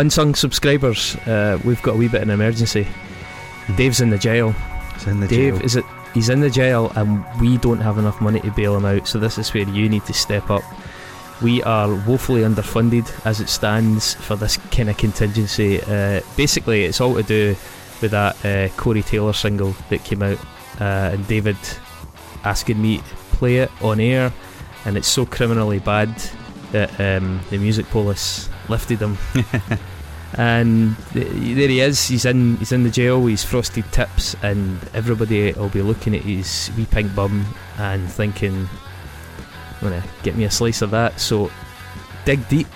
unsung subscribers, uh, we've got a wee bit of an emergency. Dave's in the jail. It's in the Dave jail. is it? He's in the jail, and we don't have enough money to bail him out. So this is where you need to step up. We are woefully underfunded as it stands for this kind of contingency. Uh, basically, it's all to do with that uh, Corey Taylor single that came out, uh, and David asking me to play it on air, and it's so criminally bad that um, the music police lifted him. and th- there he is. He's in. He's in the jail. He's frosted tips, and everybody will be looking at his wee pink bum and thinking, "Wanna get me a slice of that?" So dig deep.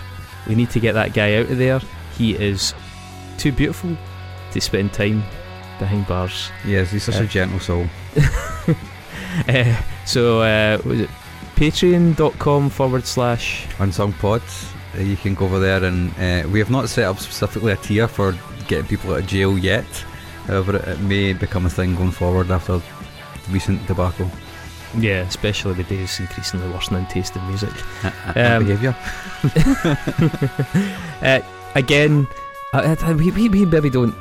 We need to get that guy out of there. He is too beautiful to spend time behind bars. yes, he's such Uh, a gentle soul. Uh, so uh, was it patreon.com forward slash Unsung Pods. You can go over there, and uh, we have not set up specifically a tier for getting people out of jail yet. However, it, may become a thing going forward after recent debacle. Yeah especially with days increasingly worsening taste in music. And Um, behaviour. uh, again I, I, we, we, we maybe don't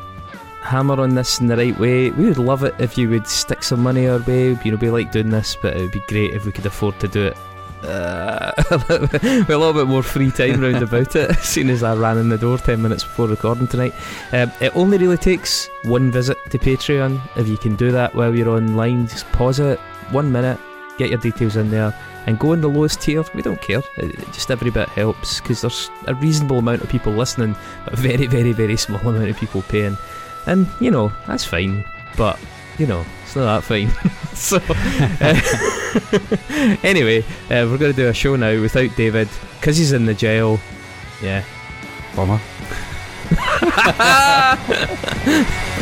hammer on this in the right way. We would love it if you would stick some money our way. You know we like doing this but it would be great if we could afford to do it uh, a little bit more free time round about it soon as I ran in the door 10 minutes before recording tonight um, it only really takes one visit to Patreon if you can do that while you're online just pause it one minute get your details in there and go in the lowest tier. We don't care. Uh, Just every bit helps because there's a reasonable amount of people listening, but a very, very, very small amount of people paying. And you know that's fine, but you know it's not that fine. so uh, anyway, uh, we're going to do a show now without David because he's in the jail. Yeah. Bummer.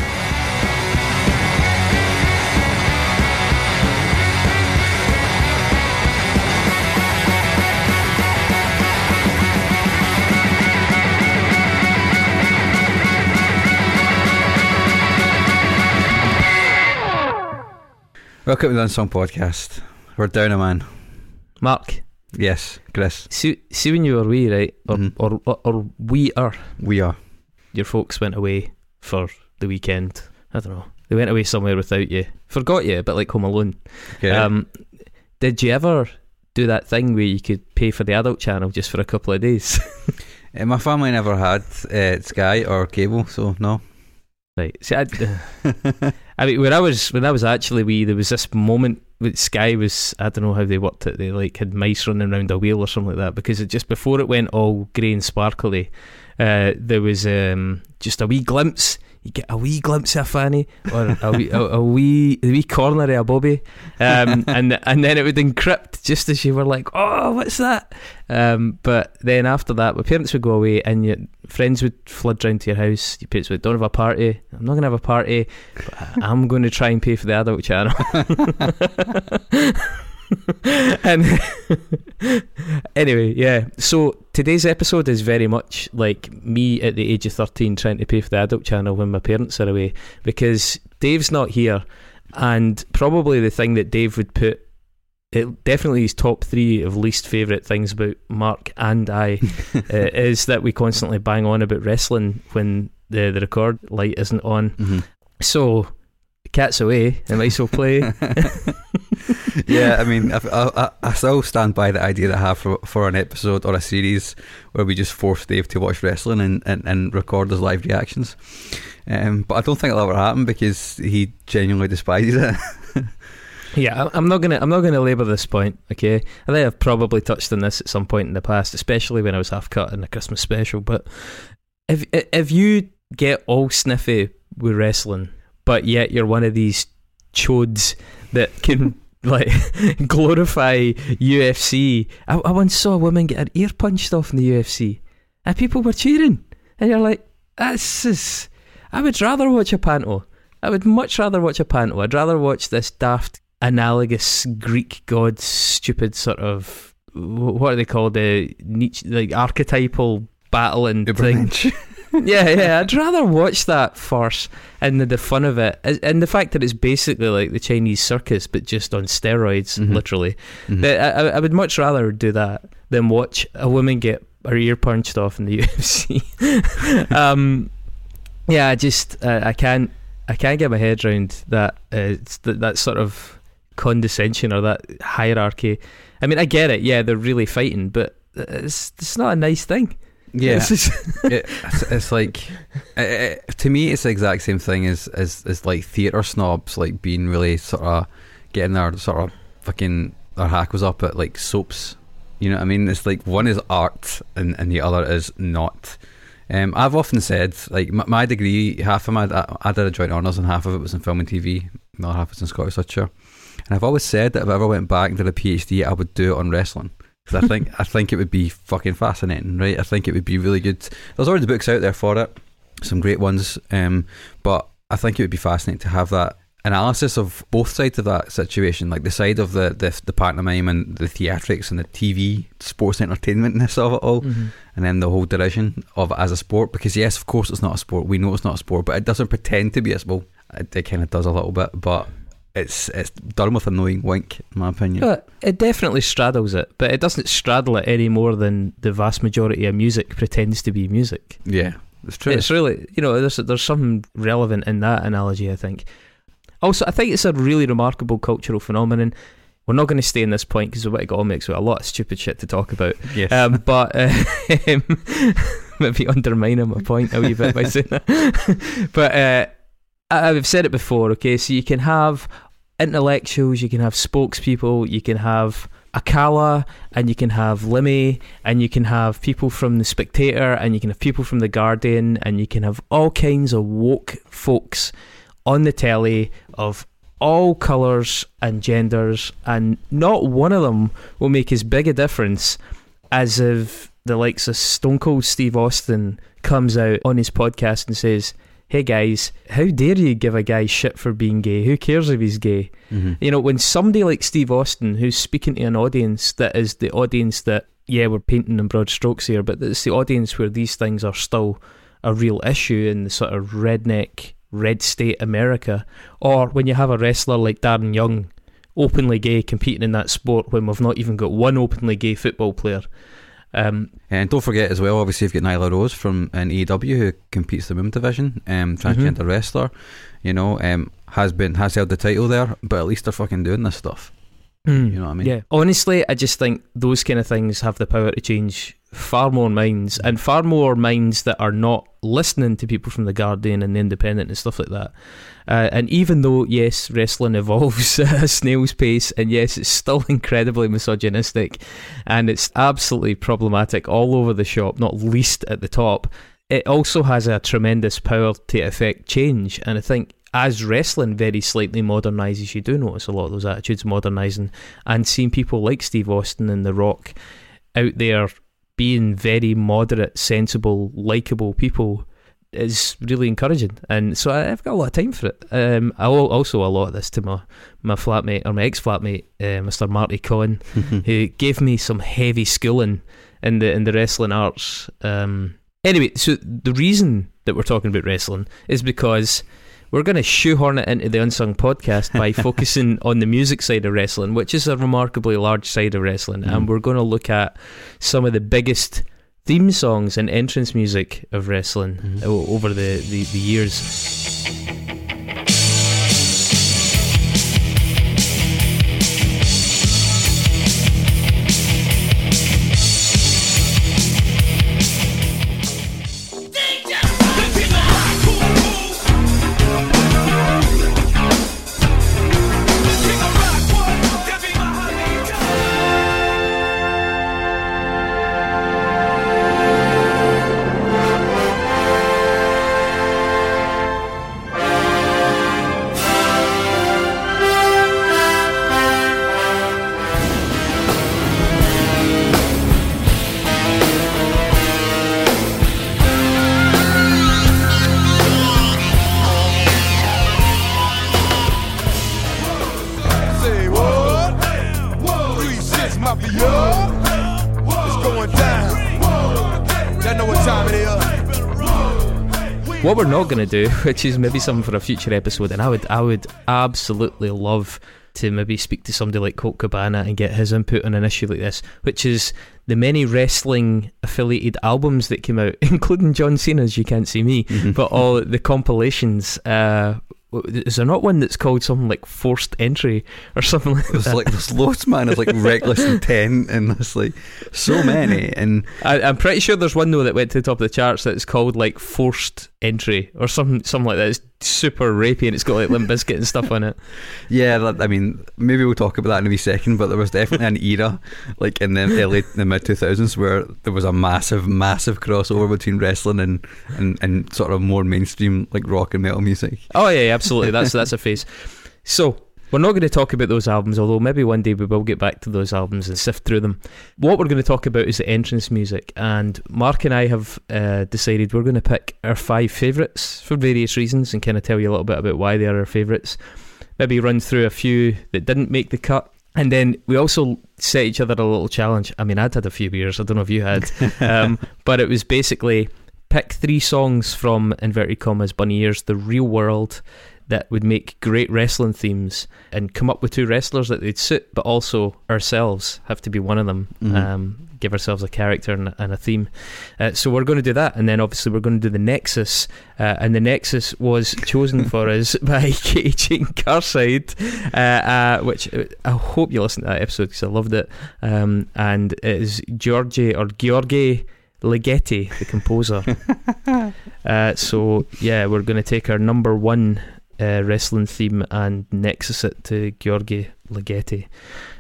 Welcome to the Unsung Podcast. We're down a man. Mark, Yes, Chris. see, see when you were wee, right, or, Mhm. or, or or we are We are. your folks went away for the weekend. I don't know. They went away somewhere without you. Forgot you, a bit like Home Alone. Okay. Um, did you ever do that thing where you could pay for the adult channel just for a couple of days? Uh, my family never had uh, Sky or cable, so no. right. See, I, I mean, when I was when I was actually wee, there was this moment with Sky was I don't know how they worked it. They like had mice running around a wheel or something like that because it just before it went all grey and sparkly, uh, there was um, just a wee glimpse. You get a wee glimpse of Fanny or a wee, a, a wee, a wee corner of a Bobby, um, and and then it would encrypt just as you were like, oh, what's that? Um, but then after that, my parents would go away, and your friends would flood round to your house. Your parents would, don't have a party. I'm not going to have a party, but I'm going to try and pay for the adult channel. and anyway, yeah. So today's episode is very much like me at the age of 13 trying to pay for the adult channel when my parents are away because Dave's not here. And probably the thing that Dave would put it definitely his top three of least favourite things about Mark and I uh, is that we constantly bang on about wrestling when the, the record light isn't on. Mhm. So, cat's away, and as well play. Yeah, I mean, I, I, I still stand by the idea that I have for, for an episode or a series where we just force Dave to watch wrestling and, and, and record his live reactions. Um, but I don't think it'll ever happen because he genuinely despises it. Yeah, I'm not gonna I'm not gonna labour this point. Okay, I think I've probably touched on this at some point in the past, especially when I was half cut in the Christmas special. But if if you get all sniffy with wrestling, but yet you're one of these chodes that can like glorify UFC. I, I once saw a woman get her ear punched off in the UFC, and people were cheering, and you're like, "This is." I would rather watch a panto. I would much rather watch a panto. I'd rather watch this daft, analogous Greek god, stupid sort of what are they called? The Nietzsche, like archetypal battle and thing. Yeah, yeah. I'd rather watch that farce and the, the fun of it, and the fact that it's basically like the Chinese circus, but just on steroids, Mhm. literally. Mhm. I, I- would much rather do that than watch a woman get her ear punched off in the UFC. um, yeah, I just uh, I can't I can't get my head around that uh, that, that sort of condescension or that hierarchy. I mean, I get it. Yeah, they're really fighting, but it's it's not a nice thing. Yeah, it's, it, it's, it's, like it, it, to me, it's the exact same thing as as, as like theatre snobs, like being really sort of getting their sort of fucking their hackles up at like soaps. You know what I mean? It's like one is art and, and the other is not. Um, I've often said, like, my, my, degree, half of my, I did a joint honours and half of it was in film and TV, the other half was in Scottish literature. And I've always said that if I ever went back and did a PhD, I would do it on wrestling. Because I think, I think it would be fucking fascinating, right? I think it would be really good. There's already books out there for it, some great ones. Um, but I think it would be fascinating to have that analysis of both sides of that situation, like the side of the the, the pantomime and the theatrics and the TV sports entertainmentness of it all, mm-hmm. and then the whole derision of it as a sport. Because yes, of course, it's not a sport. We know it's not a sport, but it doesn't pretend to be a sport. It, it kind of does a little bit, but it's it's done with a knowing wink, in my opinion. Yeah, it definitely straddles it, but it doesn't straddle it any more than the vast majority of music pretends to be music. Yeah, it's true. It's really you know there's there's something relevant in that analogy. I think. Also, I think it's a really remarkable cultural phenomenon. We're not going to stay in this point because what it all makes with a lot of stupid shit to talk about. Yes. Um, but uh, maybe undermining my point a wee bit by saying that. but uh, I've said it before, okay? So you can have intellectuals, you can have spokespeople, you can have Akala, and you can have Limmy, and you can have people from The Spectator, and you can have people from The Guardian, and you can have all kinds of woke folks on the telly of all colours and genders, and not one of them will make as big a difference as if the likes of Stone Cold Steve Austin comes out on his podcast and says, Hey guys, how dare you give a guy shit for being gay? Who cares if he's gay? Mm-hmm. You know, when somebody like Steve Austin, who's speaking to an audience that is the audience that, yeah, we're painting in broad strokes here, but it's the audience where these things are still a real issue in the sort of redneck red state America, or when you have a wrestler like Darren Young, openly gay, competing in that sport when we've not even got one openly gay football player. Um, and don't forget as well, obviously, you've got Nyla Rose from an AEW who competes the women's division, um, transgender mm-hmm. wrestler. You know, um, has been has held the title there, but at least they're fucking doing this stuff. Mm, you know what I mean? Yeah. Honestly, I just think those kind of things have the power to change far more minds and far more minds that are not listening to people from the Guardian and the Independent and stuff like that. Uh, and even though yes, wrestling evolves at a snail's pace, and yes, it's still incredibly misogynistic, and it's absolutely problematic all over the shop, not least at the top. It also has a tremendous power to affect change, and I think as wrestling very slightly modernises, you do notice a lot of those attitudes modernising, and seeing people like Steve Austin and The Rock out there being very moderate, sensible, likable people is really encouraging. And so I've got a lot of time for it. Um, I also a lot of this to my, my flatmate or my ex flatmate, uh, Mr. Marty Cohen, who gave me some heavy schooling in the in the wrestling arts. Um, anyway, so the reason that we're talking about wrestling is because we're going to shoehorn it into the Unsung podcast by focusing on the music side of wrestling, which is a remarkably large side of wrestling. Mm. And we're going to look at some of the biggest theme songs and entrance music of wrestling mm. over the, the, the years. What we're not going to do, which is maybe something for a future episode, and I would, I would absolutely love to maybe speak to somebody like Colt Cabana and get his input on an issue like this, which is the many wrestling affiliated albums that came out, including John Cena's You Can't See Me, Mhm. but all the compilations. Uh, is there not one that's called something like Forced Entry or something like There's that? like there's loads, man. There's like reckless intent, and there's like so many. And I, I'm pretty sure there's one though that went to the top of the charts that's called like Forced Entry or something, something like that. It's super rapey and it's got like Limp Bizkit and stuff on it. yeah, that, I mean, maybe we'll talk about that in a wee second. But there was definitely an era, like in the early, the mid two thousands, where there was a massive, massive crossover between wrestling and, and and sort of more mainstream like rock and metal music. Oh yeah, yeah, absolutely. That's that's a phase. So we're not going to talk about those albums, although maybe one day we will get back to those albums and sift through them. What we're going to talk about is the entrance music, and Mark and I have uh, decided we're going to pick our five favourites for various reasons, and kind of tell you a little bit about why they are our favourites. Maybe run through a few that didn't make the cut. And then we also set each other a little challenge. I mean, I'd had a few beers. I don't know if you had, um, but it was basically pick three songs from inverted commas bunny ears the real world that would make great wrestling themes and come up with two wrestlers that they'd suit but also ourselves have to be one of them. Mhm. um, give ourselves a character and, and a theme. Uh, so we're going to do that and then obviously we're going to do the nexus. Uh, and the nexus was chosen for us by Katie Jane Carside uh, uh, which uh, I hope you listened to that episode because I loved it. Um, and it is Georgie or Georgi Ligeti, the composer. uh, so yeah, we're going to take our number one uh, wrestling theme and nexus it to Georgi Ligeti.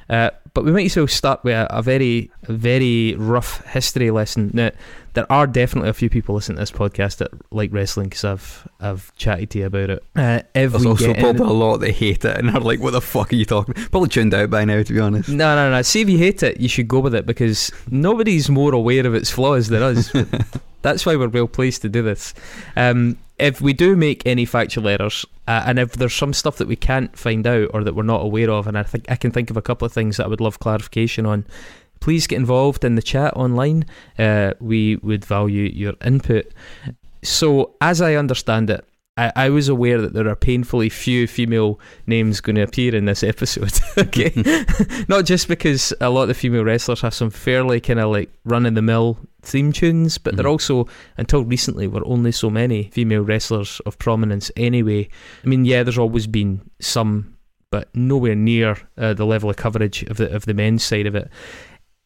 Uh, but we might as well start with a, a very, very rough history lesson. Now, there are definitely a few people listening to this podcast that like wrestling because I've I've chatted to you about it. Uh, if There's also probably a lot that hate it and are like, "What the fuck are you talking?" Probably tuned out by now, to be honest. No, no, no. See if you hate it, you should go with it because nobody's more aware of its flaws than us. That's why we're well placed to do this. Um, if we do make any factual errors, uh, and if there's some stuff that we can't find out or that we're not aware of, and I think I can think of a couple of things that I would love clarification on, please get involved in the chat online. Uh, we would value your input. So, as I understand it, I, I was aware that there are painfully few female names going to appear in this episode. okay, not just because a lot of the female wrestlers have some fairly kind of like run in the mill theme tunes, but there Mhm. also, until recently, were only so many female wrestlers of prominence anyway. I mean, yeah, there's always been some, but nowhere near uh, the level of coverage of the of the men's side of it.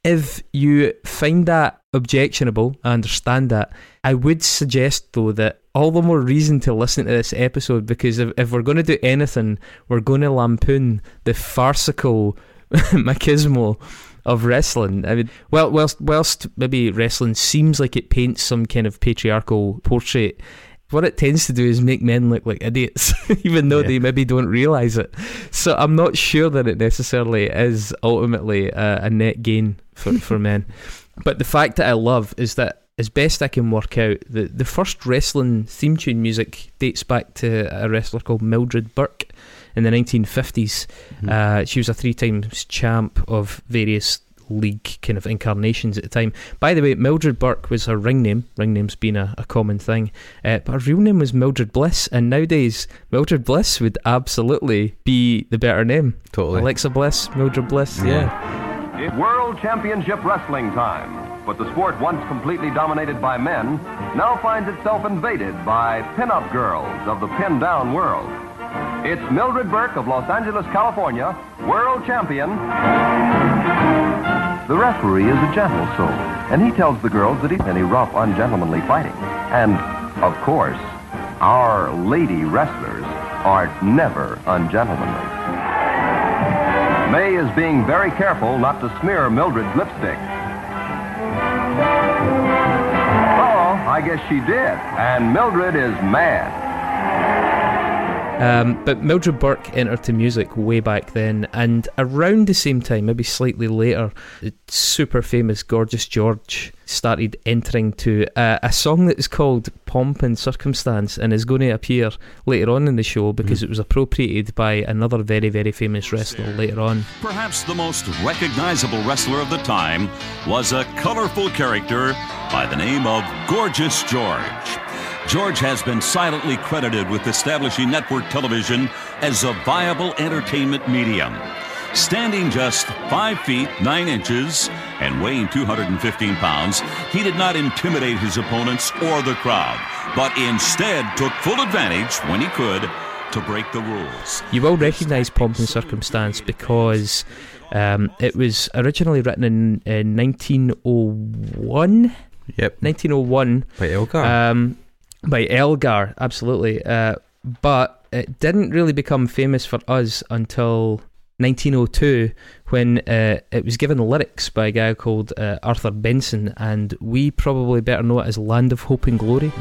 If you find that objectionable, I understand that. I would suggest though that all the more reason to listen to this episode because if, if we're going to do anything, we're going to lampoon the farcical machismo of wrestling. I mean, well, whilst whilst maybe wrestling seems like it paints some kind of patriarchal portrait. What it tends to do is make men look like idiots, even though Yeah. they maybe don't realize it. So I'm not sure that it necessarily is ultimately a, a net gain for, for men. But the fact that I love is that, as best I can work out, the, the first wrestling theme tune music dates back to a wrestler called Mildred Burke in the 1950s. Mhm. Uh, she was a three times champ of various league kind of incarnations at the time. By the way, Mildred Burke was her ring name. Ring names being a, a common thing. Uh, but her real name was Mildred Bliss, and nowadays Mildred Bliss would absolutely be the better name. totally. Alexa Bliss, Mildred Bliss, yeah. It's World Championship Wrestling time. But the sport once completely dominated by men now finds itself invaded by pin-up girls of the pin-down world. It's Mildred Burke of Los Angeles, California, world champion. The referee is a gentle soul, and he tells the girls that he's any rough, ungentlemanly fighting. And, of course, our lady wrestlers are never ungentlemanly. May is being very careful not to smear Mildred's lipstick. Oh, I guess she did. And Mildred is mad. Um, but Mildred Burke entered to music way back then, and around the same time, maybe slightly later, the super famous Gorgeous George started entering to uh, a song that is called Pomp and Circumstance and is going to appear later on in the show because it was appropriated by another very, very famous wrestler later on. Perhaps the most recognizable wrestler of the time was a colorful character by the name of Gorgeous George. George has been silently credited with establishing network television as a viable entertainment medium. Standing just 5 feet 9 inches and weighing 215 pounds, he did not intimidate his opponents or the crowd, but instead took full advantage when he could to break the rules. You will recognise Pomp and Circumstance because um, it was originally written in, in 1901. Yep. 1901 By Elgar. um, by Elgar, absolutely. Uh, but it didn't really become famous for us until 1902 when uh, it was given lyrics by a guy called uh, Arthur Benson, and we probably better know it as Land of Hope and Glory.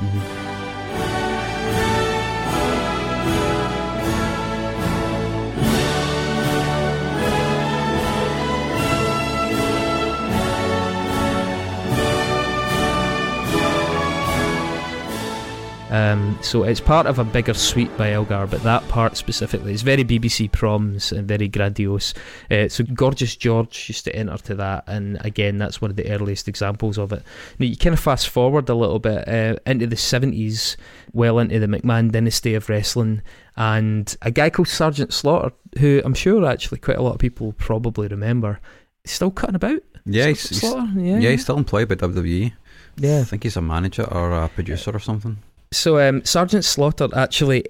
Um, so it's part of a bigger suite by Elgar, but that part specifically is very BBC proms and very grandiose. Uh, so Gorgeous George used to enter to that, and again, that's one of the earliest examples of it. Now you kind of fast forward a little bit uh, into the seventies, well into the McMahon dynasty of wrestling, and a guy called Sergeant Slaughter, who I'm sure actually quite a lot of people probably remember, still cutting about. yeah, he's, he's, yeah, yeah, he's still employed by WWE. yeah. I think he's a manager or a producer or something. So um, Sergeant Slaughter actually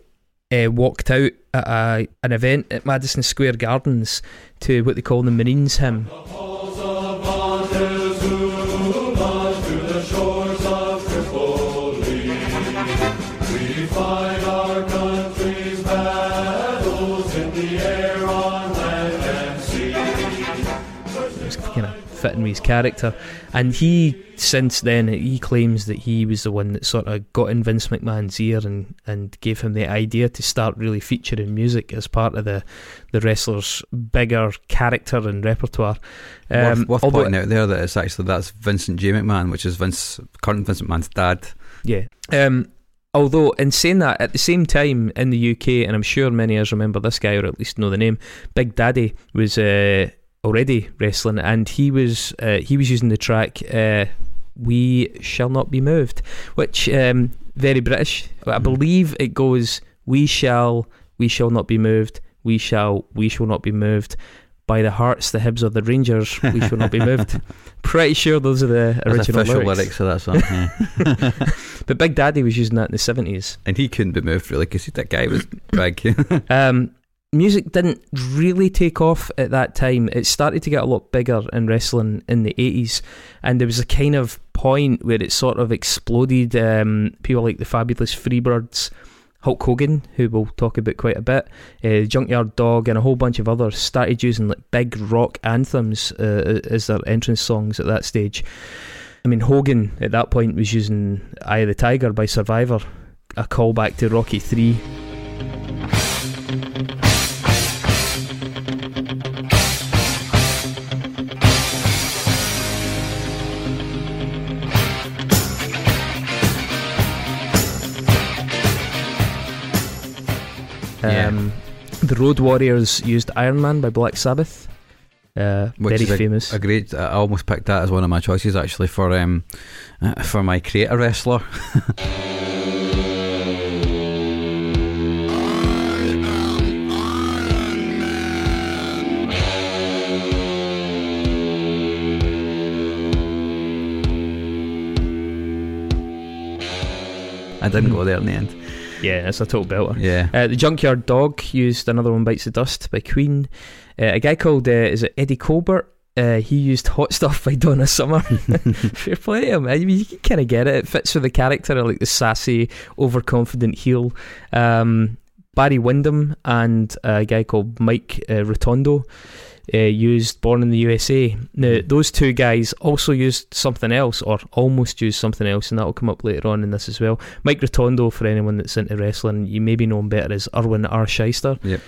uh, walked out at a, an event at Madison Square Gardens to what they call the Marines hymn. Kind of fitting with his character, and he since then he claims that he was the one that sort of got in Vince McMahon's ear and, and gave him the idea to start really featuring music as part of the the wrestler's bigger character and repertoire. Um, worth worth pointing out there that it's actually that's Vincent J McMahon, which is Vince current Vince McMahon's dad. Yeah. Um, although, in saying that, at the same time in the UK, and I'm sure many of us remember this guy or at least know the name, Big Daddy was uh, already wrestling, and he was uh, he was using the track uh, "We Shall Not Be Moved," which um, very British. I Mhm. believe it goes "We shall, we shall not be moved. We shall, we shall not be moved." By the Hearts, the Hibs, or the Rangers, we shall not be moved. Pretty sure those are the original official lyrics. lyrics of that song. yeah. But Big Daddy was using that in the seventies. and he couldn't be moved really because that guy was big. Um, music didn't really take off at that time. It started to get a lot bigger in wrestling in the eighties, and there was a kind of point where it sort of exploded. Um, people like the Fabulous Freebirds. Hulk Hogan, who we'll talk about quite a bit, uh, Junkyard Dog, and a whole bunch of others started using like big rock anthems uh, as their entrance songs at that stage. I mean, Hogan at that point was using "Eye of the Tiger" by Survivor, a callback to Rocky Three. Yeah. Um, the Road Warriors used Iron Man by Black Sabbath. Uh, Which very is a- famous. a great. I almost picked that as one of my choices actually for um uh, for my creator wrestler. I didn't go there in the end. Yeah, it's a total belter. Yeah. Uh, the Junkyard Dog used another one bites the dust by Queen. Uh, a guy called uh, is it Eddie Colbert? Uh, he used Hot Stuff by Donna Summer. Fair play to him. I mean, you can kind of get it. It fits with the character, like the sassy, overconfident heel. Um, Barry Windham and a guy called Mike uh, Rotunda uh, used Born in the USA. Now, those two guys also used something else, or almost used something else, and that will come up later on in this as well. Mike Rotunda, for anyone that's into wrestling, you maybe know him better as Irwin R. Shyster. Yep.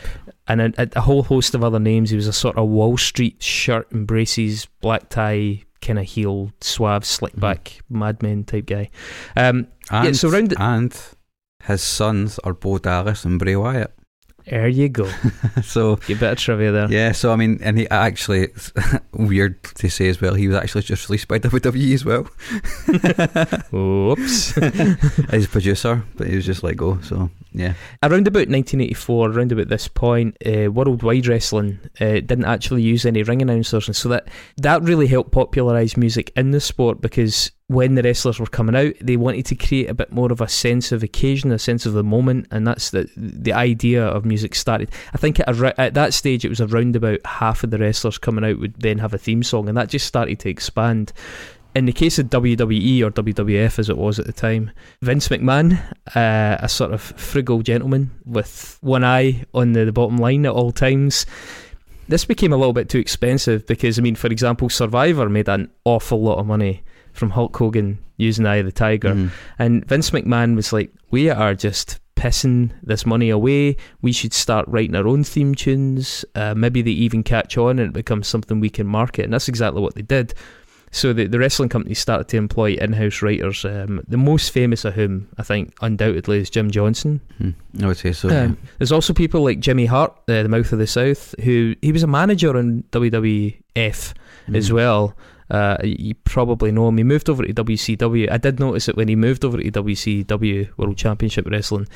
And a, a, a whole host of other names. He was a sort of Wall Street shirt and braces, black tie, kind of heel, suave, slick Mhm. back, madman type guy. Um, And, so Rotunda his sons are Bo Dallas and Bray Wyatt. There you go. so you better bit trivia there. yeah, so I mean, and he actually weird to say as well. He was actually just released by WWE as well Whoops. as producer, but he was just let go. So yeah, around about 1984, around about this point, uh, Worldwide Wrestling uh, didn't actually use any ring announcers, and so that that really helped popularise music in the sport because when the wrestlers were coming out, they wanted to create a bit more of a sense of occasion, a sense of the moment, and that's the the idea of music started. I think at, a, at that stage, it was around about half of the wrestlers coming out would then have a theme song, and that just started to expand. In the case of WWE or WWF as it was at the time, Vince McMahon, uh, a sort of frugal gentleman with one eye on the, the bottom line at all times, this became a little bit too expensive because, I mean, for example, Survivor made an awful lot of money from Hulk Hogan using Eye of the Tiger. Mhm. And Vince McMahon was like, we are just pissing this money away. We should start writing our own theme tunes. Uh, maybe they even catch on and it becomes something we can market. And that's exactly what they did. So the, the wrestling company started to employ in-house writers. Um, the most famous of whom, I think, undoubtedly, is Jim Johnston. Hmm. I would say so. yeah. Um, there's also people like Jimmy Hart, uh, the Mouth of the South, who he was a manager in WWF as Mhm. well. Uh, you probably know him. He moved over to WCW. I did notice it when he moved over to WCW World Championship Wrestling.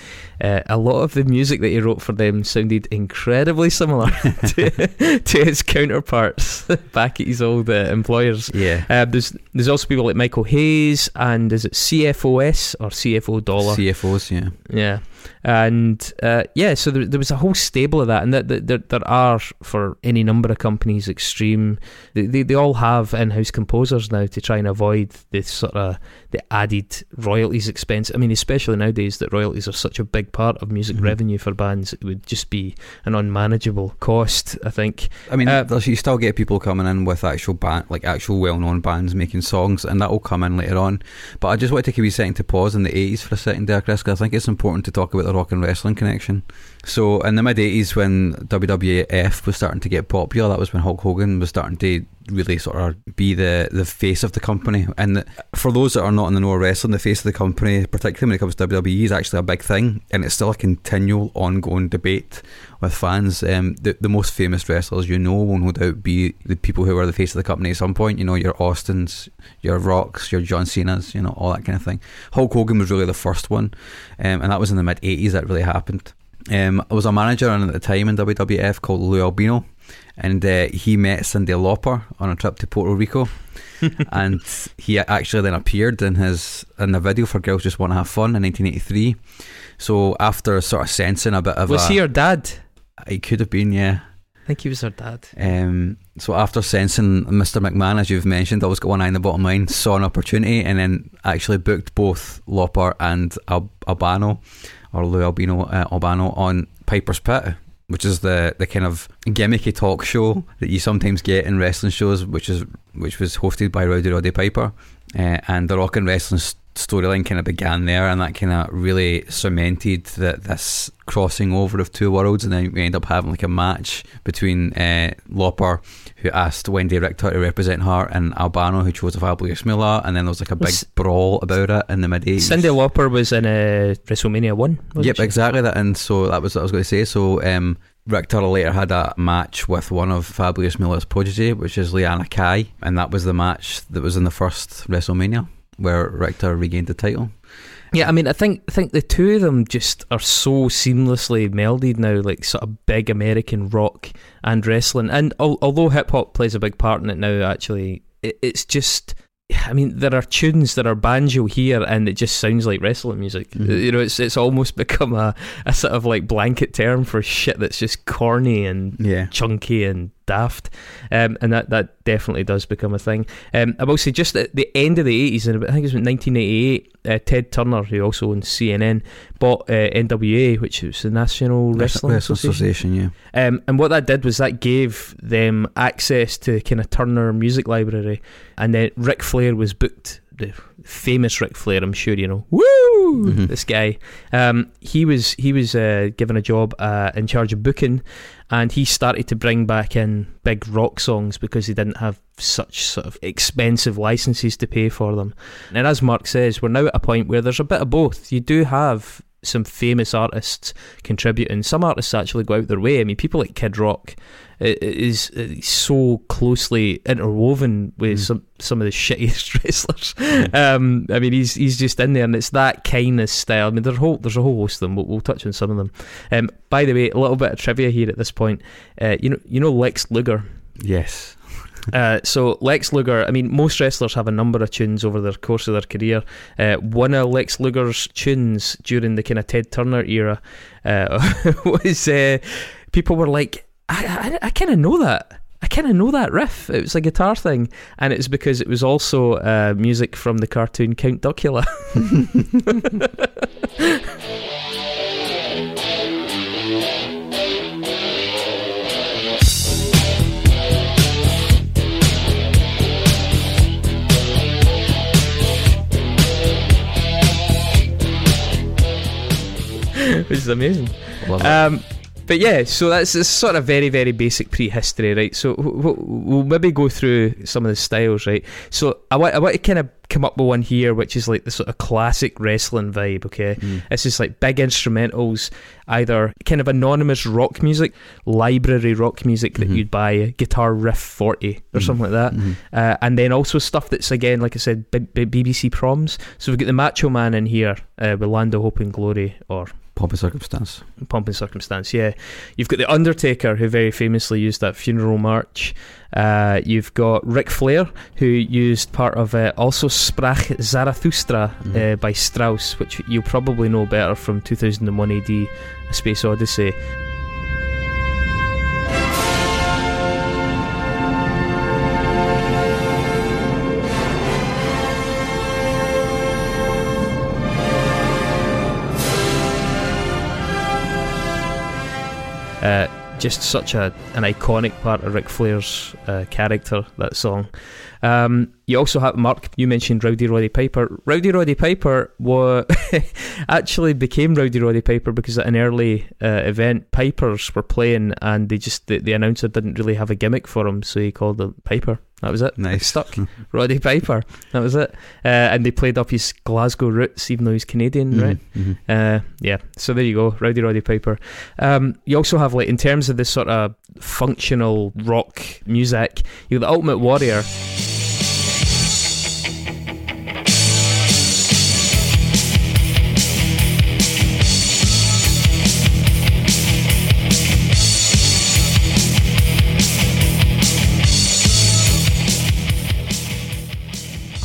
Uh, a lot of the music that he wrote for them sounded incredibly similar to, to his counterparts back at his old uh, employers. Yeah. Uh, there's there's also people like Michael Hayes and is it CFOS or CFO Dollar? CFOs, yeah. Yeah, and uh, yeah, so there, there was a whole stable of that, and that, that there, there are for any number of companies. Extreme, they, they they all have in-house composers now to try and avoid this sort of the added royalties expense. I mean, especially nowadays that royalties are such a big part of music Mhm. revenue for bands, it would just be an unmanageable cost. I think. I mean, Uh, you still get people coming in with actual band, like actual well-known bands making songs, and that will come in later on. But I just want to take a wee second to pause in the 80s for a second there, Chris, 'cause I think it's important to talk about the rock and wrestling connection. So in the mid 80s, when WWF was starting to get popular, that was when Hulk Hogan was starting to really sort of be the, the face of the company. And for those that are not in the know of wrestling, the face of the company, particularly when it comes to WWE, is actually a big thing, and it's still a continual, ongoing debate with fans. Um, the, the most famous wrestlers you know will no doubt be the people who are the face of the company at some point. You know, your Austins, your Rocks, your John Cena's, you know, all that kind of thing. Hulk Hogan was really the first one, um, and that was in the mid 80s that really happened. Um, I was a manager at the time in WWF called Lou Albino, and uh, he met Cyndi Lauper on a trip to Puerto Rico. and he actually then appeared in his in the video for Girls Just Want to Have Fun in 1983. So after sort of sensing a bit of Was a, he her dad? He could have been, yeah. I think he was her dad. Um, so after sensing Mr. McMahon, as you've mentioned, always got one eye in the bottom line, saw an opportunity, and then actually booked both Lauper and Al- Albano, or Lou Albino uh, Albano, on Piper's Pit, which is the the kind of gimmicky talk show that you sometimes get in wrestling shows, which is which was hosted by Rowdy Roddy Piper, uh, and the rock and wrestling storyline kind of began there, and that kind of really cemented that this crossing over of two worlds, and then we end up having like a match between uh, Lauper, who asked Wendi Richter to represent her, and Albano, who chose a Fabulous Moolah, and then there was like a big Was- brawl about it in the mid 80s. Cyndi Lauper was in uh, WrestleMania one. wasn't Yep, she? exactly that. And so that was what I was going to say. So um, Richter later had a match with one of Fabulous Moolah's protege, which is Leilani Kai, and that was the match that was in the first WrestleMania where Richter regained the title. Yeah, I mean, I think I think the two of them just are so seamlessly melded now, like sort of big American rock and wrestling. And al- although hip hop plays a big part in it now, actually, it, it's just. I mean, there are tunes that are banjo here, and it just sounds like wrestling music. Mhm. You know, it's it's almost become a, a sort of like blanket term for shit that's just corny and Yeah. chunky and daft, um, and that, that definitely does become a thing. Um, I will say, just at the end of the 80s, and I think it was in 1988, uh, Ted Turner, who also owns CNN, bought uh, NWA, which was the National Wrestling, Association. yeah. Um, and what that did was that gave them access to kind of Turner music library, and then Ric Flair was booked. The famous Ric Flair, I'm sure you know. Woo! Mhm. This guy, um, he was he was uh, given a job uh, in charge of booking, and he started to bring back in big rock songs because he didn't have such sort of expensive licenses to pay for them. And as Mark says, we're now at a point where there's a bit of both. You do have some famous artists contributing. Some artists actually go out their way. I mean, people like Kid Rock is, is so closely interwoven with mm. some some of the shittiest wrestlers. Mm. Um, I mean, he's he's just in there, and it's that kind of style. I mean, there's a whole there's a whole host of them. We'll, we'll touch on some of them. Um, by the way, a little bit of trivia here at this point. Uh, you know, you know Lex Luger. Yes. Uh, so Lex Luger, I mean, most wrestlers have a number of tunes over the course of their career. Uh, one of Lex Luger's tunes during the kind of Ted Turner era uh, was uh, people were like, I, I, I kind of know that. I kind of know that riff. It was a guitar thing, and it's because it was also uh, music from the cartoon Count Duckula. which is amazing. Um, but yeah, so that's, sort of very, very basic prehistory, right? So we'll maybe go through some of the styles, right? So I want, I want to kind of come up with one here, which is like the sort of classic wrestling vibe, okay? Mm. It's just like big instrumentals, either kind of anonymous rock music, library rock music that mm-hmm. you'd buy, guitar riff 40 or mm-hmm. something like that. Mm-hmm. Uh, and then also stuff that's, again, like I said, B- B- BBC proms. So we've got the Macho Man in here uh, with Land of Hope and Glory or Pomp and Circumstance. Pomp and Circumstance, yeah. You've got The Undertaker, who very famously used that funeral march. Uh, you've got Ric Flair, who used part of uh, Also Sprach Zarathustra mm. uh, by Strauss, which you'll probably know better from 2001 AD, A Space Odyssey. Uh, just such a an iconic part of Ric Flair's uh, character. That song. Um, you also have Mark. You mentioned Rowdy Roddy Piper. Rowdy Roddy Piper was actually became Rowdy Roddy Piper because at an early uh, event, Pipers were playing, and they just the, the announcer didn't really have a gimmick for him, so he called it Piper. That was it. Nice. stuck. Roddy Piper. That was it. Uh, and they played up his Glasgow roots, even though he's Canadian, mm-hmm, right? Mm-hmm. Uh, yeah. So there you go, Rowdy Roddy Piper. Um, you also have, like, in terms of this sort of functional rock music, you have the Ultimate Warrior.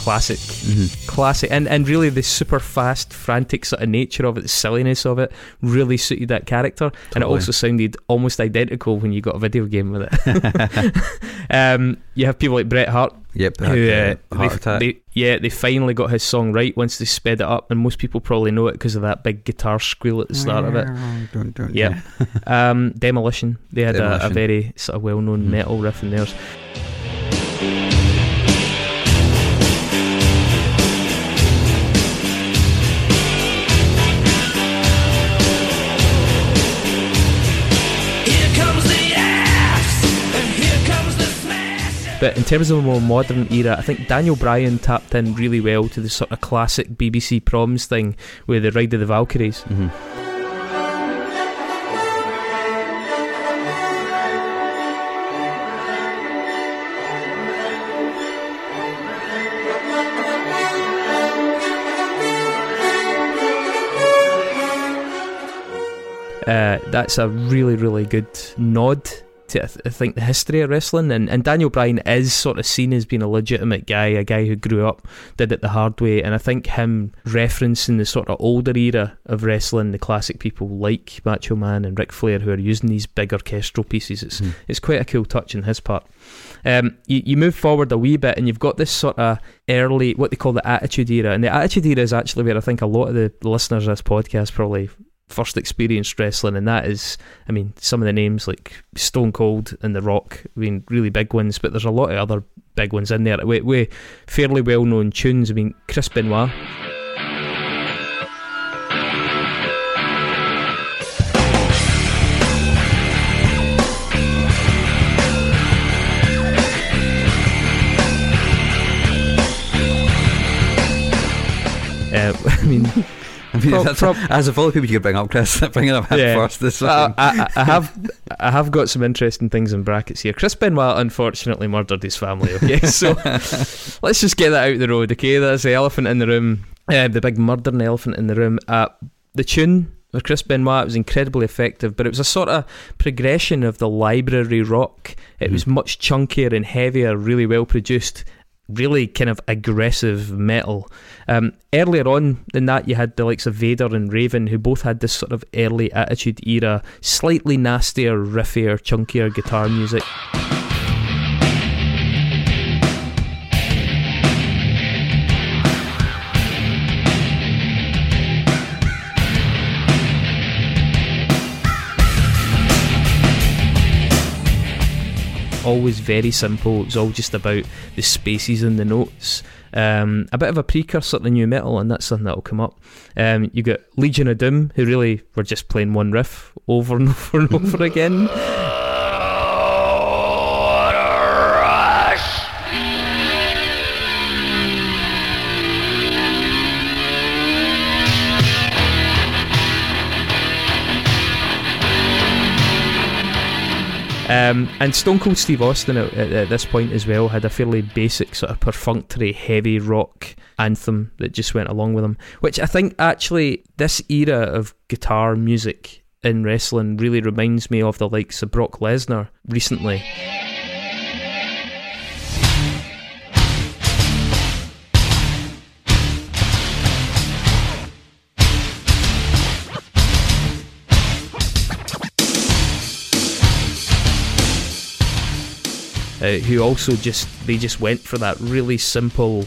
Classic, mm-hmm. classic, and and really the super fast, frantic sort of nature of it, the silliness of it, really suited that character, totally. and it also sounded almost identical when you got a video game with it. um, you have people like Bret Hart. Yep, who, uh, they, they, yeah, they finally got his song right once they sped it up, and most people probably know it because of that big guitar squeal at the start of it. Don't, don't, yeah, um, Demolition. They had Demolition. A, a, very sort of well-known mm. metal riff in theirs. But in terms of a more modern era, I think Daniel Bryan tapped in really well to the sort of classic BBC proms thing with the Ride of the Valkyries. Mm-hmm. Uh, that's a really, really good nod to I, th- I, think the history of wrestling and, and Daniel Bryan is sort of seen as being a legitimate guy, a guy who grew up, did it the hard way, and I think him referencing the sort of older era of wrestling, the classic people like Macho Man and Ric Flair who are using these big orchestral pieces, it's mm. it's quite a cool touch in his part. Um, you, you move forward a wee bit and you've got this sort of early, what they call the Attitude Era. And the Attitude Era is actually where I think a lot of the listeners of this podcast probably first experienced wrestling, and that is, I mean, some of the names like Stone Cold and The Rock, I mean, really big ones, but there's a lot of other big ones in there with, with fairly well known tunes. I mean, Chris Benoit. Uh, I mean, I mean, Prob- that's prob- as of all the people you could bring up, Chris, bringing up Yeah. first. This Uh, I, I, I have I have got some interesting things in brackets here. Chris Benoit unfortunately murdered his family. Okay, so let's just get that out the road. Okay, that's the elephant in the room, uh, the big murdering elephant in the room. Uh, the tune with Chris Benoit was incredibly effective, but it was a sort of progression of the library rock. It was much chunkier and heavier, really well produced, really kind of aggressive metal. Um, earlier on than that, you had the likes of Vader and Raven, who both had this sort of early Attitude Era, slightly nastier, riffier, chunkier guitar music. Always very simple. It was all just about the spaces and the notes. Um, a bit of a precursor to the new metal, and that's something that'll come up. Um, you got Legion of Doom, who really were just playing one riff over and over and over again. Um, and Stone Cold Steve Austin at, at, at this point as well had a fairly basic sort of perfunctory heavy rock anthem that just went along with him, which I think actually this era of guitar music in wrestling really reminds me of the likes of Brock Lesnar recently. Uh, who also just they just went for that really simple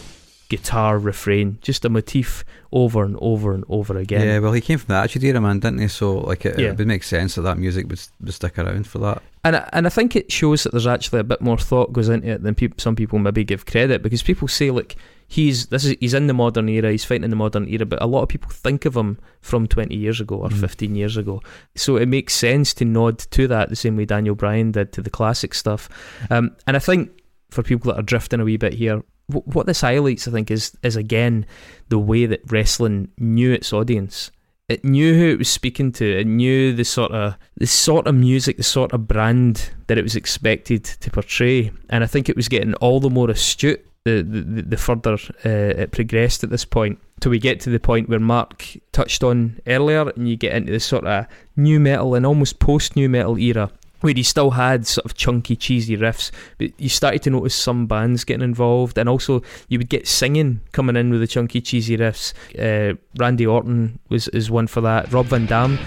guitar refrain, just a motif over and over and over again. yeah, well, he came from the Attitude Era, man, didn't he? So, like, it, Yeah. it would make sense that that music would, would stick around for that. And I, and I think it shows that there's actually a bit more thought goes into it than peop some people maybe give credit because people say look he's this is he's in the modern era he's fighting in the modern era but a lot of people think of him from 20 years ago or Mhm. 15 years ago so it makes sense to nod to that the same way Daniel Bryan did to the classic stuff um, and I think for people that are drifting a wee bit here wh- what this highlights I think is is again the way that wrestling knew its audience it knew who it was speaking to. It knew the sort of the sort of music, the sort of brand that it was expected to portray. And I think it was getting all the more astute the the, the further uh, it progressed at this point. Till we get to the point where Mark touched on earlier, and you get into this sort of new metal and almost post new metal era. Where you still had sort of chunky, cheesy riffs, but you started to notice some bands getting involved, and also you would get singing coming in with the chunky, cheesy riffs. Uh, Randy Orton was is one for that. Rob Van Dam.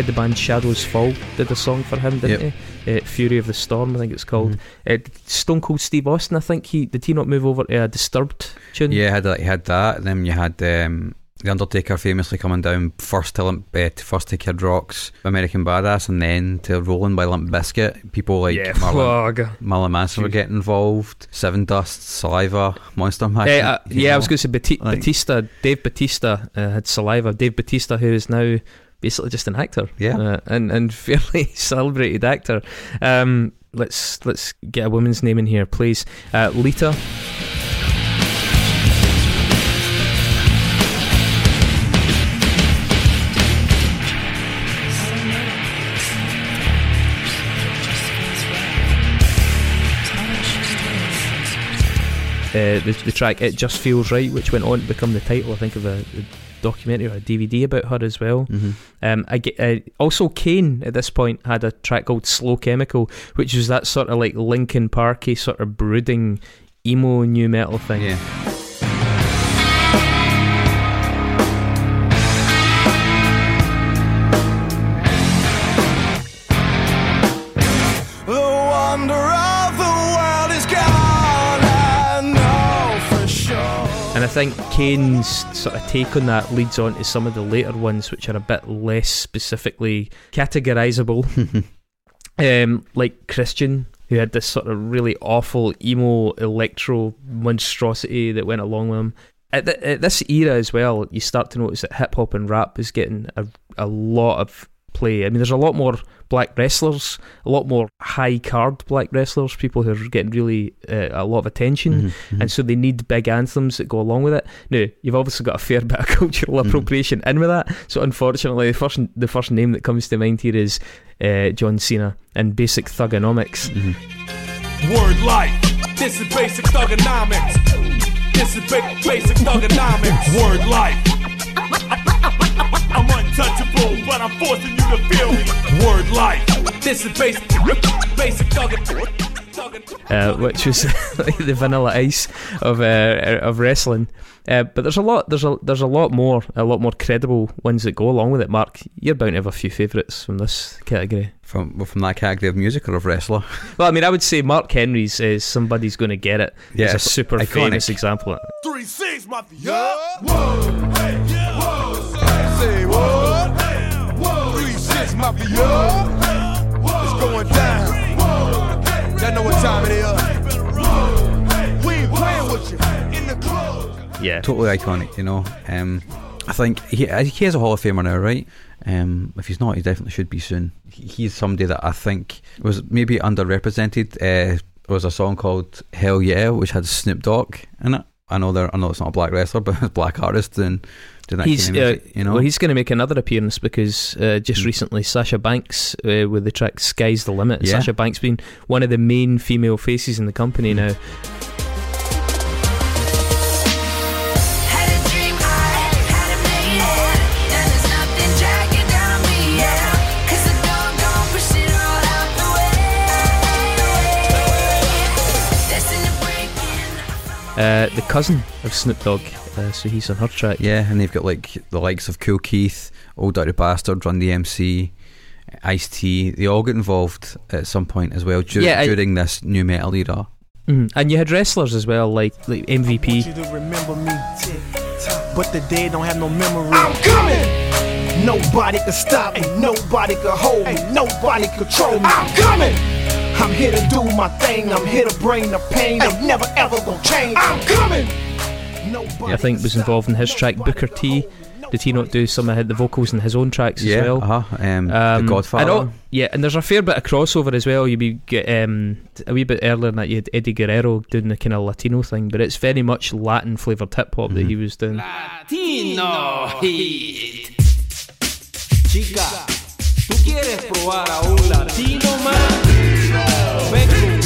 Had the band Shadows Fall did a song for him, didn't he? Uh, Fury of the Storm, I think it's called. Mhm. Uh, Stone Cold Steve Austin, I think he did he not move over to a Disturbed tune? Yeah, had that, he had that. And then you had um, The Undertaker famously coming down first to, Limp, uh, to first to Kid Rock's American Badass and then to Rolling by Limp Bizkit. People like yeah. Marilyn. Marilyn Manson were getting involved. Sevendust, Saliva, Monster Mash. Eh, uh, you yeah, I was going to say like- Batista. Dave Batista uh, had saliva. Dave Batista, who is now basically just an actor, Yeah. uh, and and fairly celebrated actor. Um, let's let's get a woman's name in here, please. Uh, Lita. Uh, the, the track "It Just Feels Right," which went on to become the title, I think, of a, a documentary or a DVD about her as well. Mhm. Um, I uh, also, Kane at this point had a track called "Slow Chemical," which was that sort of like Linkin Parky sort of brooding emo new metal thing. Yeah. And I think Kane's sort of take on that leads on to some of the later ones, which are a bit less specifically categorizable. um, like Christian, who had this sort of really awful emo electro monstrosity that went along with him. at, th- at this era as well, you start to notice that hip hop and rap is getting a, a lot of play. I mean, there's a lot more black wrestlers, a lot more high card black wrestlers, people who are getting really uh, a lot of attention, Mhm, mhm. and so they need big anthems that go along with it. Now, you've obviously got a fair bit of cultural Mhm. appropriation in with that. So, unfortunately, the first the first name that comes to mind here is uh, John Cena and Basic Thugonomics. Mhm. Word life. This is basic thugonomics. This is ba- basic thugonomics. Word life. I'm untouchable, but I'm forcing you to feel me. Word life. This is basic, basic thugonomics. uh, which was like the vanilla ice of uh, of wrestling. Uh, but there's a lot, there's a there's a lot more, a lot more credible ones that go along with it. Mark, you're bound to have a few favourites from this category. From well, from that category of music or of wrestler? Well, I mean, I would say Mark Henry's is somebody's going to get it. Yeah, it's a super iconic. famous example. Three 6, mafia. Whoa, hey, yeah. Whoa, say what? Whoa, three six, mafia. It's going down. Y'all know what time it is. We ain't playing with you in the club. Yeah, Totally iconic, you know. Um, I think he he is a Hall of Famer now, right? Um, if he's not, he definitely should be soon. He, he's somebody that I think was maybe underrepresented. Uh, there was a song called Hell Yeah, which had Snoop Dogg in it. I know there. I know it's not a black wrestler, but it's a black artist and doing that he's kind of uh, you know. well, he's going to make another appearance because uh, just Mm. recently Sasha Banks uh, with the track "Sky's the Limit." Yeah. Sasha Banks being one of the main female faces in the company now. Had a dream, I had it made it. Now there's nothing dragging down me, yeah. 'Cause the dog gon' push it all out the way. Destined to break in. Uh, the cousin of Snoop Dogg, uh, so he's on her track. Yeah, and they've got like the likes of Kool Keith, Ol' Dirty Bastard, Run DMC, Ice T. They all get involved at some point as well dur- Yeah, I- during this new metal era. Mhm. And you had wrestlers as well, like like MVP. you to remember me. But the dead don't have no memory. I'm coming! Nobody can stop me, nobody can hold me, nobody control me. I'm coming! I'm here to do my thing, I'm here to bring the pain. I'm never ever gonna change. I'm coming! Nobody I think was involved in his track Booker T. Did he not do some of the vocals in his own tracks yeah, as well? uh-huh. Um, Um, the Godfather. and al- yeah, and there's a fair bit of crossover as well. You'd be get, um, a wee bit earlier than that. You had Eddie Guerrero doing the kind of Latino thing, but it's very much Latin flavored hip hop that he was doing. Latino Heat. Chica, ¿tú quieres probar a un latino más? Ven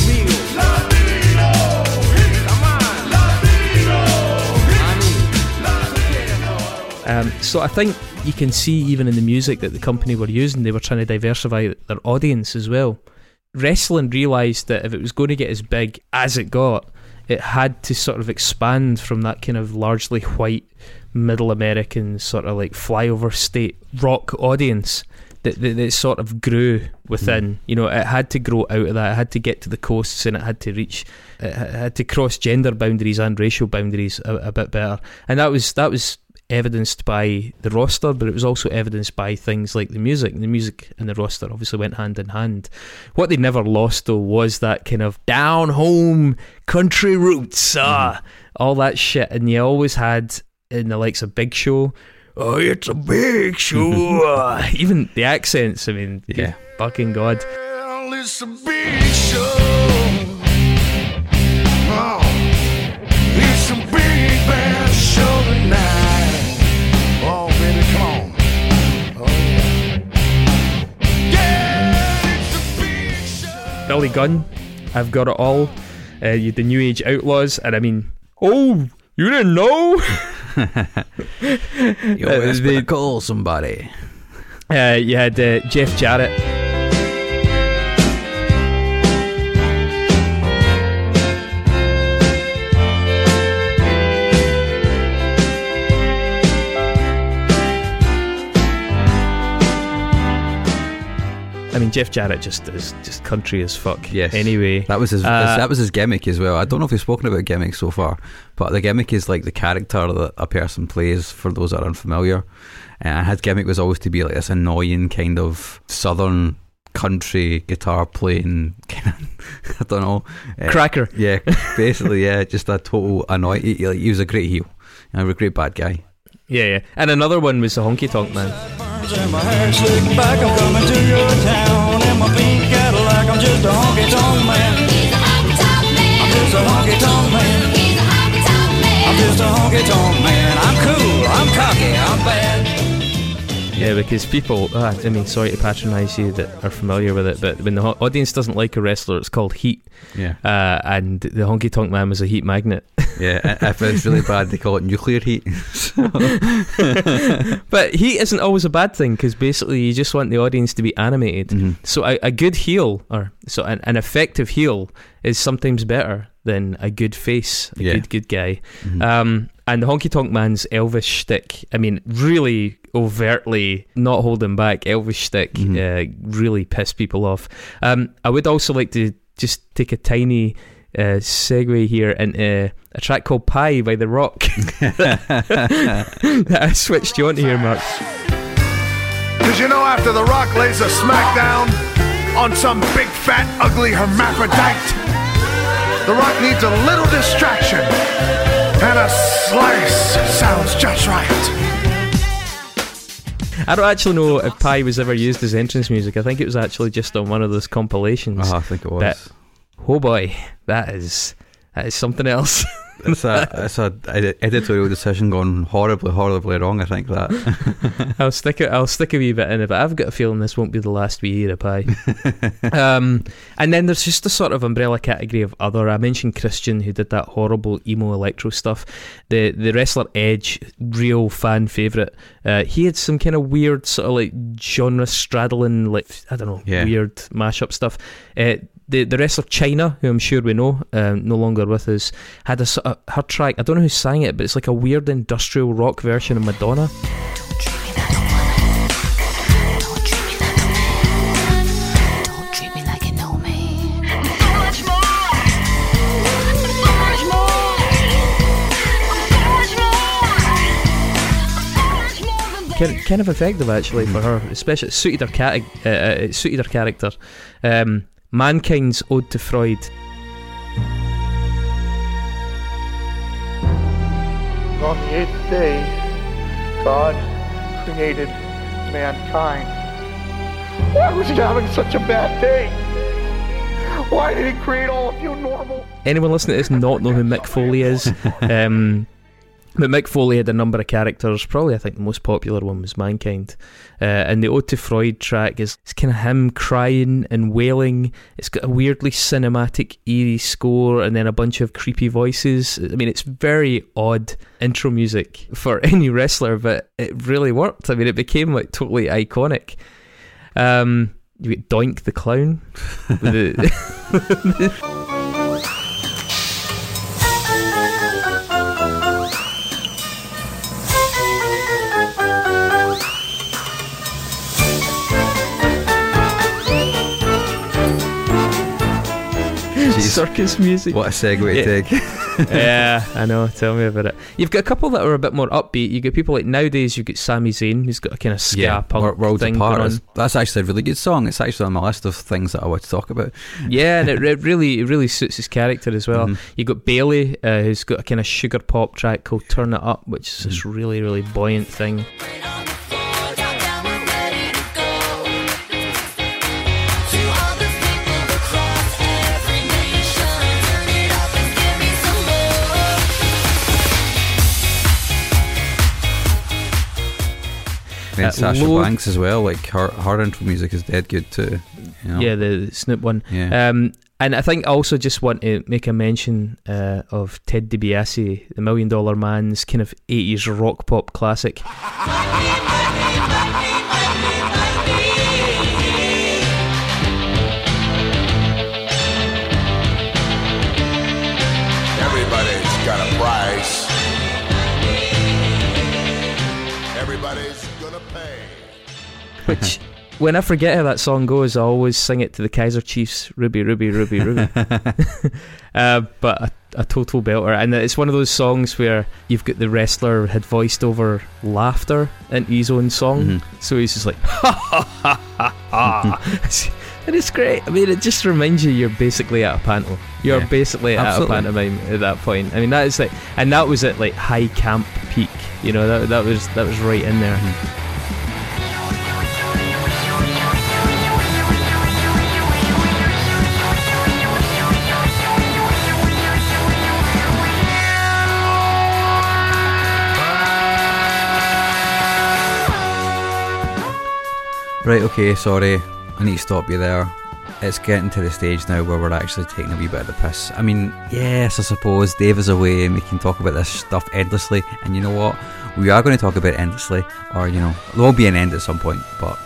Um, so I think you can see even in the music that the company were using, they were trying to diversify their audience as well. Wrestling realised that if it was going to get as big as it got, it had to sort of expand from that kind of largely white, middle American sort of like flyover state rock audience that, that, that sort of grew within. You know, it had to grow out of that. It had to get to the coasts and it had to reach, it had to cross gender boundaries and racial boundaries a, a bit better. And that was that was evidenced by the roster, but it was also evidenced by things like the music. The music and the roster obviously went hand in hand. What they never lost though was that kind of down home country roots, ah, all that shit. And you always had in the likes of Big Show. Oh, it's a big show. ah." Even the accents. I mean, Yeah. fucking god. Well, it's a big show. Oh, it's a big bad Billy Gunn, I've got it all. Uh, you the New Age Outlaws, and I mean, oh, you didn't know? You uh, always they- better call somebody. Uh, you had uh, Jeff Jarrett. I mean, Jeff Jarrett just is just country as fuck. Yes. Anyway, That was his. Uh, that was his gimmick as well. I don't know if we've spoken about gimmick so far, but the gimmick is like the character that a person plays. For those that are unfamiliar, and his gimmick was always to be like this annoying kind of southern country guitar playing kind of. I don't know. uh, Cracker. Yeah, basically, yeah, just a total annoy. He, he- he was a great heel. a great bad guy. Yeah, yeah. And another one was the Honky Tonk Man. And my hair slicked back, I'm coming to your town. In my pink Cadillac, I'm just a honky tonk man. I'm just a honky tonk man. I'm just a honky tonk man. Yeah, because people, ah, I mean, sorry to patronise you that are familiar with it, but when the ho- audience doesn't like a wrestler, it's called heat. Yeah, Uh, and the Honky Tonk Man was a heat magnet. yeah. if it's really bad, they call it nuclear heat. but heat isn't always a bad thing because basically you just want the audience to be animated. Mhm. So a, a good heel, or so an, an effective heel, is sometimes better than a good face, a Yeah. good good guy. Mhm. Um, and the Honky Tonk Man's Elvis shtick, I mean, really overtly not holding back Elvis shtick, Mhm. uh, really pissed people off. Um, I would also like to just take a tiny uh, segue here into a track called Pie by The Rock that I switched you on to here, Mark. Cause you know after The Rock lays a smackdown on some big fat ugly hermaphrodite, The Rock needs a little distraction. And a slice sounds just right. I don't actually know if Pie was ever used as entrance music. I think it was actually just on one of those compilations. Oh, I think it was. Oh boy, that is that is something else. It's a it's a editorial decision gone horribly, horribly wrong. I think that. I'll stick it. I'll stick a wee bit in it, but I've got a feeling this won't be the last we hear of Pie. um, and then there's just a sort of umbrella category of other. I mentioned Christian, who did that horrible emo electro stuff. The the wrestler Edge, real fan favorite. Uh, he had some kind of weird sort of like genre straddling, like I don't know, Yeah. weird mashup stuff. Uh, the the wrestler Chyna, who I'm sure we know, um, no longer with us, had a of her track. I don't know who sang it, but it's like a weird industrial rock version of Madonna. kind, kind of effective actually for her, especially it suited her cat, uh, uh, it suited her character. Um, Mankind's Ode to Freud. On the eighth day, God created mankind. Why was he having such a bad day? Why did he create all of you normal? Anyone listening to this not know who Mick Foley is? Um, but Mick Foley had a number of characters. Probably, I think the most popular one was Mankind. Uh, and the Ode to Freud track is it's kind of him crying and wailing. It's got a weirdly cinematic, eerie score, and then a bunch of creepy voices. I mean, it's very odd intro music for any wrestler, but it really worked. I mean, it became like totally iconic. Um, you get Doink the Clown. the- circus music. What a segue Yeah. to take. yeah, I know. Tell me about it. You've got a couple that are a bit more upbeat. You get people like nowadays. You've got Sami Zayn, who's got a kind of ska punk Wor- Worlds thing Apart. going is- That's actually a really good song. It's actually on my list of things that I want to talk about. Yeah, and it, re- really, it really suits his character as well. Mhm. You've got Bayley, uh, who's got a kind of sugar pop track called "Turn It Up," which is this really, really buoyant thing. And Uh, Sasha load- Banks as well. Like her, her intro music is dead good too. you know? Yeah, the, the Snoop one. yeah. Um, and I think I also just want to make a mention uh, of Ted DiBiase, the Million Dollar Man's kind of 80s rock pop classic. Which, when I forget how that song goes, I always sing it to the Kaiser Chiefs, Ruby, Ruby, Ruby, Ruby. uh, but a, a total belter. And it's one of those songs where you've got the wrestler had voiced over laughter into his own song. Mhm. So he's just like, ha ha ha ha ha. And it's great. I mean, it just reminds you you're basically at a panto. You're Yeah, basically at a pantomime at that point. I mean, that is like, and that was at like high camp peak. You know that that was that was right in there. Right, okay, sorry. I need to stop you there. It's getting to the stage now where we're actually taking a wee bit of the piss. I mean, yes, I suppose Dave is away and we can talk about this stuff endlessly. And you know what? We are going to talk about endlessly, or, you know, there will be an end at some point, but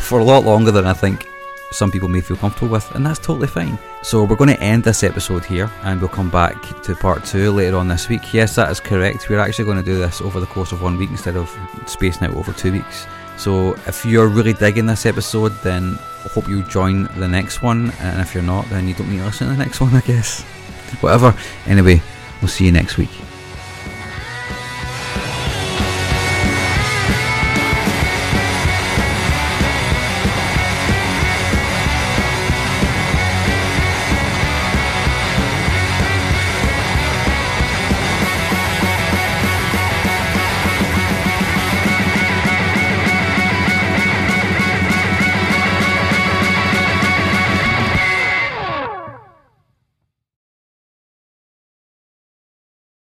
for a lot longer than I think some people may feel comfortable with, and that's totally fine. So we're going to end this episode here, and we'll come back to part two later on this week. Yes, that is correct. We're actually going to do this over the course of one week instead of spacing out over two weeks. So if you're really digging this episode, then I hope you join the next one, and if you're not, then you don't need to listen to the next one, I guess. Whatever. Anyway, we'll see you next week.